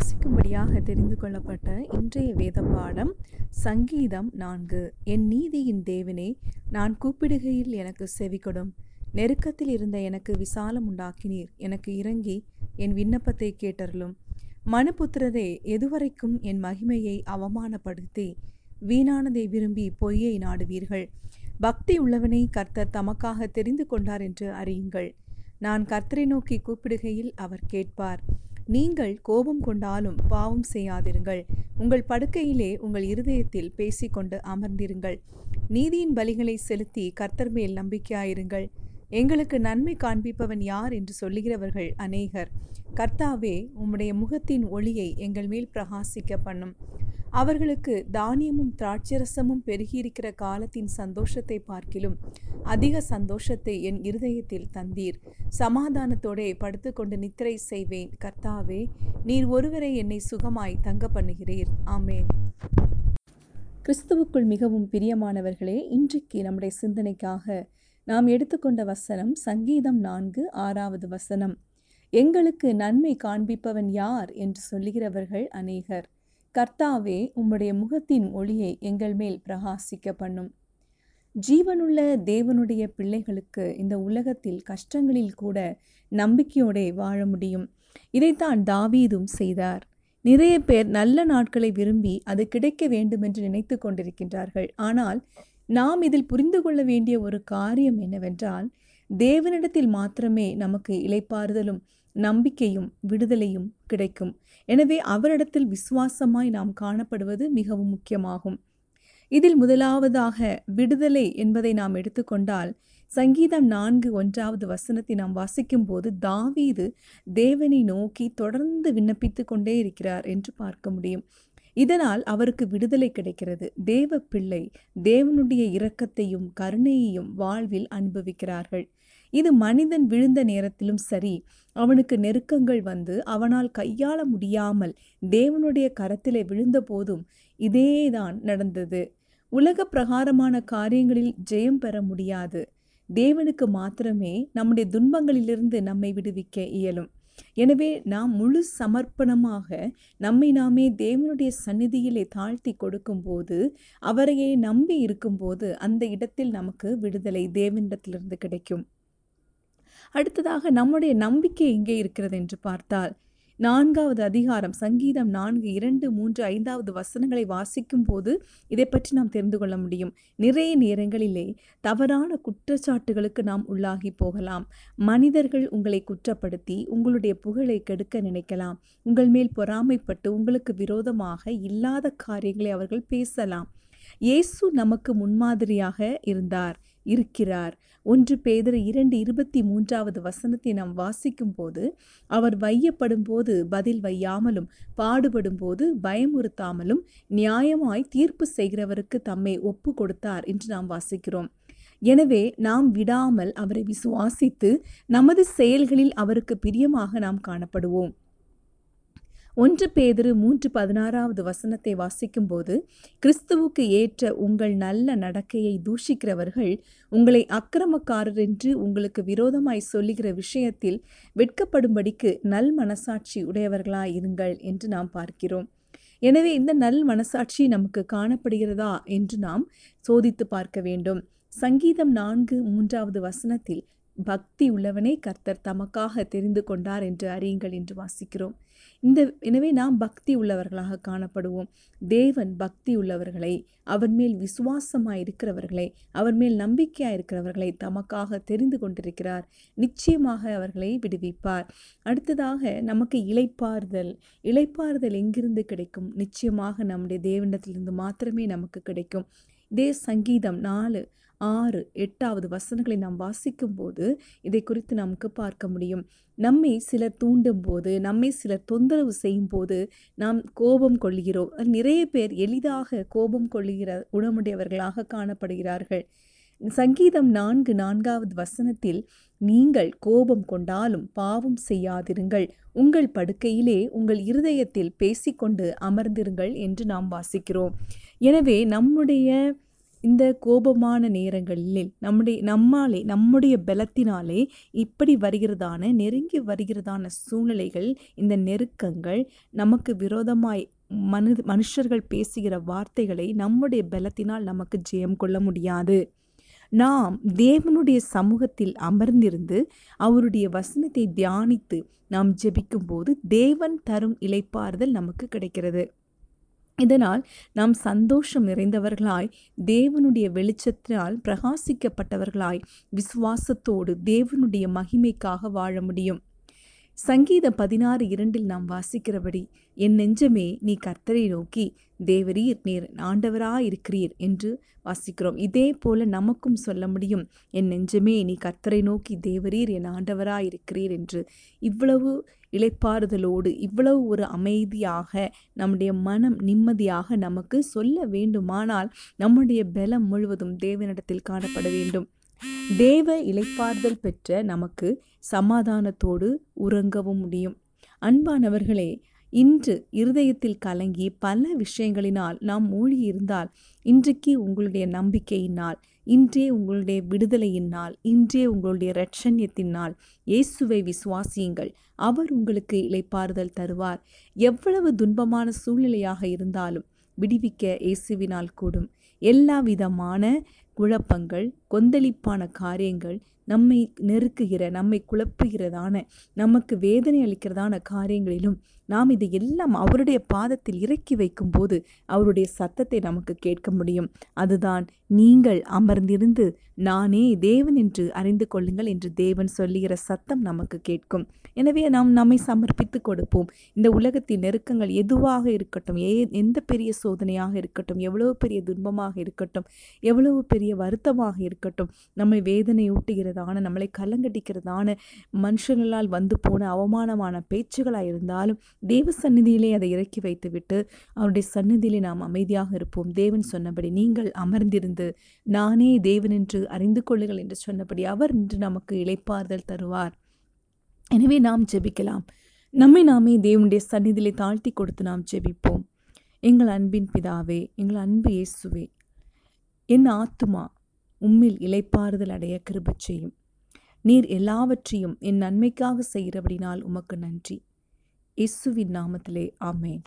வாசிக்கும்படியாக தெரிந்து கொள்ளப்பட்ட இன்றைய வேத பாடம் சங்கீதம் நான்கு. என் நீதியின் தேவனே நான் கூப்பிடுகையில் எனக்கு செவிக்கொடும் நெருக்கத்தில் இருந்த எனக்கு விசாலம் உண்டாக்கினீர். எனக்கு இறங்கி என் விண்ணப்பத்தை கேட்டருளும். மனுபுத்திரரே எதுவரைக்கும் என் மகிமையை அவமானப்படுத்தி வீணானதை விரும்பி பொய்யை நாடுவீர்கள். பக்தி உள்ளவனை கர்த்தர் தமக்காக தெரிந்து கொண்டார் என்று அறியுங்கள். நான் கர்த்தரை நோக்கி கூப்பிடுகையில் அவர் கேட்பார். நீங்கள் கோபம் கொண்டாலும் பாவம் செய்யாதிருங்கள். உங்கள் படுக்கையிலே உங்கள் இருதயத்தில் பேசிக்கொண்டு அமர்ந்திருங்கள். நீதியின் பலிகளை செலுத்தி கர்த்தர் மேல் நம்பிக்கையாயிருங்கள். எங்களுக்கு நன்மை காண்பிப்பவன் யார் என்று சொல்லுகிறவர்கள் அநேகர். கர்த்தாவே உம்முடைய முகத்தின் ஒளியை எங்கள் மேல் பிரகாசிக்க பண்ணும். அவர்களுக்கு தானியமும் திராட்சரசமும் பெருகியிருக்கிற காலத்தின் சந்தோஷத்தை பார்க்கிலும் அதிக சந்தோஷத்தை என் இருதயத்தில் தந்தீர். சமாதானத்தோடே படுத்துக்கொண்டு நித்திரை செய்வேன். கர்த்தாவே நீர் ஒருவரை என்னை சுகமாய் தங்க பண்ணுகிறீர். ஆமேன். கிறிஸ்துவுக்குள் மிகவும் பிரியமானவர்களே இன்றைக்கு நம்முடைய சிந்தனைக்காக நாம் எடுத்துக்கொண்ட வசனம் சங்கீதம் நான்கு ஆறாவது வசனம். எங்களுக்கு நன்மை காண்பிப்பவன் யார் என்று சொல்லுகிறவர்கள் அநேகர். கர்த்தாவே உம்முடைய முகத்தின் ஒளியை எங்கள் மேல் பிரகாசிக்க பண்ணும் ஜீவனுள்ள தேவனுடைய பிள்ளைகளுக்கு இந்த உலகத்தில் கஷ்டங்களில் கூட நம்பிக்கையோடே வாழ முடியும். இதைத்தான் தாவீதும் செய்தார். நிறைய பேர் நல்ல நாட்களை விரும்பி அது கிடைக்க வேண்டும் என்று நினைத்து கொண்டிருக்கின்றார்கள். ஆனால் நாம் இதில் புரிந்து கொள்ள வேண்டிய ஒரு காரியம் என்னவென்றால் தேவனிடத்தில் மாத்திரமே நமக்கு இலைப்பாறுதலும் நம்பிக்கையும் விடுதலையும் கிடைக்கும். எனவே அவரிடத்தில் விசுவாசமாய் நாம் காணப்படுவது மிகவும் முக்கியமாகும். இதில் முதலாவதாக விடுதலை என்பதை நாம் எடுத்துக்கொண்டால் சங்கீதம் நான்கு ஒன்றாவது வசனத்தை நாம் வாசிக்கும் போது தாவீது தேவனை நோக்கி தொடர்ந்து விண்ணப்பித்து கொண்டே இருக்கிறார் என்று பார்க்க முடியும். இதனால் அவருக்கு விடுதலை கிடைக்கிறது. தேவ பிள்ளை தேவனுடைய இரக்கத்தையும் கருணையையும் வாழ்வில் அனுபவிக்கிறார்கள். இது மனிதன் விழுந்த நேரத்திலும் சரி அவனுக்கு நெருக்கங்கள் வந்து அவனால் கையாள முடியாமல் தேவனுடைய கரத்திலே விழுந்த போதும் இதேதான் நடந்தது. உலக பிரகாரமான காரியங்களில் ஜெயம் பெற முடியாது. தேவனுக்கு மாத்திரமே நம்முடைய துன்பங்களிலிருந்து நம்மை விடுவிக்க இயலும். எனவே நாம் முழு சமர்ப்பணமாக நம்மை நாமே தேவனுடைய சந்நிதியிலே தாழ்த்தி கொடுக்கும்போது அவரையே நம்பி இருக்கும்போது அந்த இடத்தில் நமக்கு விடுதலை தேவனிடத்திலிருந்து கிடைக்கும். அடுத்ததாக நம்முடைய நம்பிக்கை எங்கே இருக்கிறது என்று பார்த்தால் நான்காவது அதிகாரம் சங்கீதம் நான்கு இரண்டு மூன்று ஐந்தாவது வசனங்களை வாசிக்கும் போது இதை பற்றி நாம் தெரிந்து கொள்ள முடியும். நிறைய நேரங்களிலே தவறான குற்றச்சாட்டுகளுக்கு நாம் உள்ளாகி போகலாம். மனிதர்கள் உங்களை குற்றப்படுத்தி உங்களுடைய புகழை கெடுக்க நினைக்கலாம். உங்கள் மேல் பொறாமைப்பட்டு உங்களுக்கு விரோதமாக இல்லாத காரியங்களை அவர்கள் பேசலாம். இயேசு நமக்கு முன்மாதிரியாக இருந்தார். இருக்கிறார். ஒன்று பேதர் இரண்டு இருபத்தி மூன்றாவது வசனத்தை நாம் வாசிக்கும் போது அவர் வையப்படும் போது பதில் வையாமலும் பாடுபடும் போது பயமுறுத்தாமலும் நியாயமாய் தீர்ப்பு செய்கிறவருக்கு தம்மை ஒப்பு கொடுத்தார் என்று நாம் வாசிக்கிறோம். எனவே நாம் விடாமல் அவரை விசுவாசித்து நமது செயல்களில் அவருக்கு பிரியமாக நாம் காணப்படுவோம். ஒன்று பேதிரு மூன்று பதினாறாவது வசனத்தை வாசிக்கும்போது கிறிஸ்துவுக்கு ஏற்ற உங்கள் நல்ல நடக்கையை தூஷிக்கிறவர்கள் உங்களை அக்கிரமக்காரர் என்று உங்களுக்கு விரோதமாய் சொல்லுகிற விஷயத்தில் வெட்கப்படும்படிக்கு நல் மனசாட்சி உடையவர்களாயிருங்கள் என்று நாம் பார்க்கிறோம். எனவே இந்த நல் மனசாட்சி நமக்கு காணப்படுகிறதா என்று நாம் சோதித்து பார்க்க வேண்டும். சங்கீதம் நான்கு மூன்றாவது வசனத்தில் பக்தி உள்ளவனே கர்த்தர் தமக்காக தெரிந்து கொண்டார் என்று அறியுங்கள் என்று வாசிக்கிறோம். இந்த எனவே நாம் பக்தி உள்ளவர்களாக காணப்படுவோம். தேவன் பக்தி உள்ளவர்களை அவர் மேல் விசுவாசமாக இருக்கிறவர்களை அவர் மேல் நம்பிக்கையாக இருக்கிறவர்களை தமக்காக தெரிந்து கொண்டிருக்கிறார். நிச்சயமாக அவர்களை விடுவிப்பார். அடுத்ததாக நமக்கு இலைப்பாறுதல் இலைப்பாறுதல் எங்கிருந்து கிடைக்கும்? நிச்சயமாக நம்முடைய தேவனிடத்திலிருந்து மாத்திரமே நமக்கு கிடைக்கும். இதே சங்கீதம் நாலு. ஆறு எட்டாவது வசனங்களை நாம் வாசிக்கும் போது இதை குறித்து நமக்கு பார்க்க முடியும். நம்மை சிலர் தூண்டும் போது நம்மை சிலர் தொந்தரவு செய்யும் போது நாம் கோபம் கொள்கிறோம். நிறைய பேர் எளிதாக கோபம் கொள்ளுகிற குணமுடையவர்களாக காணப்படுகிறார்கள். சங்கீதம் நான்கு நான்காவது வசனத்தில் நீங்கள் கோபம் கொண்டாலும் பாவம் செய்யாதிருங்கள். உங்கள் படுக்கையிலே உங்கள் இருதயத்தில் பேசிக்கொண்டு அமர்ந்திருங்கள் என்று நாம் வாசிக்கிறோம். எனவே நம்முடைய இந்த கோபமான நேரங்களில் நம்முடைய நம்மாலே நம்முடைய பலத்தினாலே இப்படி வருகிறதான நெருங்கி வருகிறதான சூழ்நிலைகள் இந்த நெருக்கங்கள் நமக்கு விரோதமாய் மனு மனுஷர்கள் பேசுகிற வார்த்தைகளை நம்முடைய பலத்தினால் நமக்கு ஜெயம் கொள்ள முடியாது. நாம் தேவனுடைய சமூகத்தில் அமர்ந்திருந்து அவருடைய வசனத்தை தியானித்து நாம் ஜெபிக்கும்போது தேவன் தரும் இலைப்பாறுதல் நமக்கு கிடைக்கிறது. இதனால் நாம் சந்தோஷம் நிறைந்தவர்களாய் தேவனுடைய வெளிச்சத்தினால் பிரகாசிக்கப்பட்டவர்களாய் விசுவாசத்தோடு தேவனுடைய மகிமைக்காக வாழ முடியும். சங்கீதம் பதினாறு இரண்டில் நாம் வாசிக்கிறபடி என் நெஞ்சமே நீ கர்த்தரை நோக்கி தேவரீர் நீர் ஆண்டவராயிருக்கிறீர் என்று வாசிக்கிறோம். இதே போல நமக்கும் சொல்ல முடியும் என் நெஞ்சமே நீ கர்த்தரை நோக்கி தேவரீர் என் ஆண்டவராயிருக்கிறீர் என்று. இவ்வளவு இழைப்பாறுதலோடு இவ்வளவு ஒரு அமைதியாக நம்முடைய மனம் நிம்மதியாக நமக்கு சொல்ல வேண்டுமானால் நம்முடைய பலம் முழுவதும் தேவனிடத்தில் காணப்பட வேண்டும். தேவ இளைப்பாறுதல் பெற்ற நமக்கு சமாதானத்தோடு உறங்கவும் முடியும். அன்பானவர்களே இன்று இருதயத்தில் கலங்கி பல விஷயங்களினால் நாம் மூழ்கியிருந்தால் இன்றைக்கு உங்களுடைய நம்பிக்கையினால் இன்றே உங்களுடைய விடுதலையின் நாள் இன்றே உங்களுடைய இரட்சண்யத்தின் நாள் இயேசுவை விசுவாசியுங்கள். அவர் உங்களுக்கு இலைப்பாறுதல் தருவார். எவ்வளவு துன்பமான சூழ்நிலையாக இருந்தாலும் விடுவிக்க இயேசுவினால் கூடும். எல்லா விதமான குழப்பங்கள் கொந்தளிப்பான காரியங்கள் நம்மை நெருக்குகிற நம்மை குழப்புகிறதான நமக்கு வேதனை அளிக்கிறதான காரியங்களிலும் நாம் இதை எல்லாம் அவருடைய பாதத்தில் இறக்கி வைக்கும்போது அவருடைய சத்தத்தை நமக்கு கேட்க முடியும். அதுதான் நீங்கள் அமர்ந்திருந்து நானே தேவன் என்று அறிந்து கொள்ளுங்கள் என்று தேவன் சொல்லுகிற சத்தம் நமக்கு கேட்கும். எனவே நாம் நம்மை சமர்ப்பித்து கொடுப்போம். இந்த உலகத்தின் நெருக்கங்கள் எதுவாக இருக்கட்டும் ஏ எந்த பெரிய சோதனையாக இருக்கட்டும் எவ்வளவு பெரிய துன்பமாக இருக்கட்டும் எவ்வளவு பெரிய வருத்தமாக இருக்கட்டும் நம்மை வேதனை ஊட்டுகிறதான நம்மளை கலங்கடிக்கிறதான மனுஷங்களால் வந்து போன அவமானமான பேச்சுகளாக இருந்தாலும் தேவ சந்நிதியிலே அதை இறக்கி வைத்துவிட்டு அவருடைய சந்நிதியிலே நாம் அமைதியாக இருப்போம். தேவன் சொன்னபடி நீங்கள் அமர்ந்திருந்து நானே தேவன் என்று அறிந்து கொள்ளுங்கள் என்று சொன்னபடி அவர் இன்று நமக்கு இளைப்பாறுதல் தருவார். எனவே நாம் ஜெபிக்கலாம். நம்மை நாமே தேவனுடைய சந்நிதியிலே தாழ்த்தி கொடுத்து நாம் ஜெபிப்போம். எங்கள் அன்பின் பிதாவே எங்கள் அன்பு இயேசுவே என் ஆத்துமா உம்மில் இளைப்பாறுதல் அடைய கிருப செய்யும். நீர் எல்லாவற்றையும் என் நன்மைக்காக செய்கிறபடினால் உமக்கு நன்றி. இயேசுவின் நாமத்திலே ஆமேன்.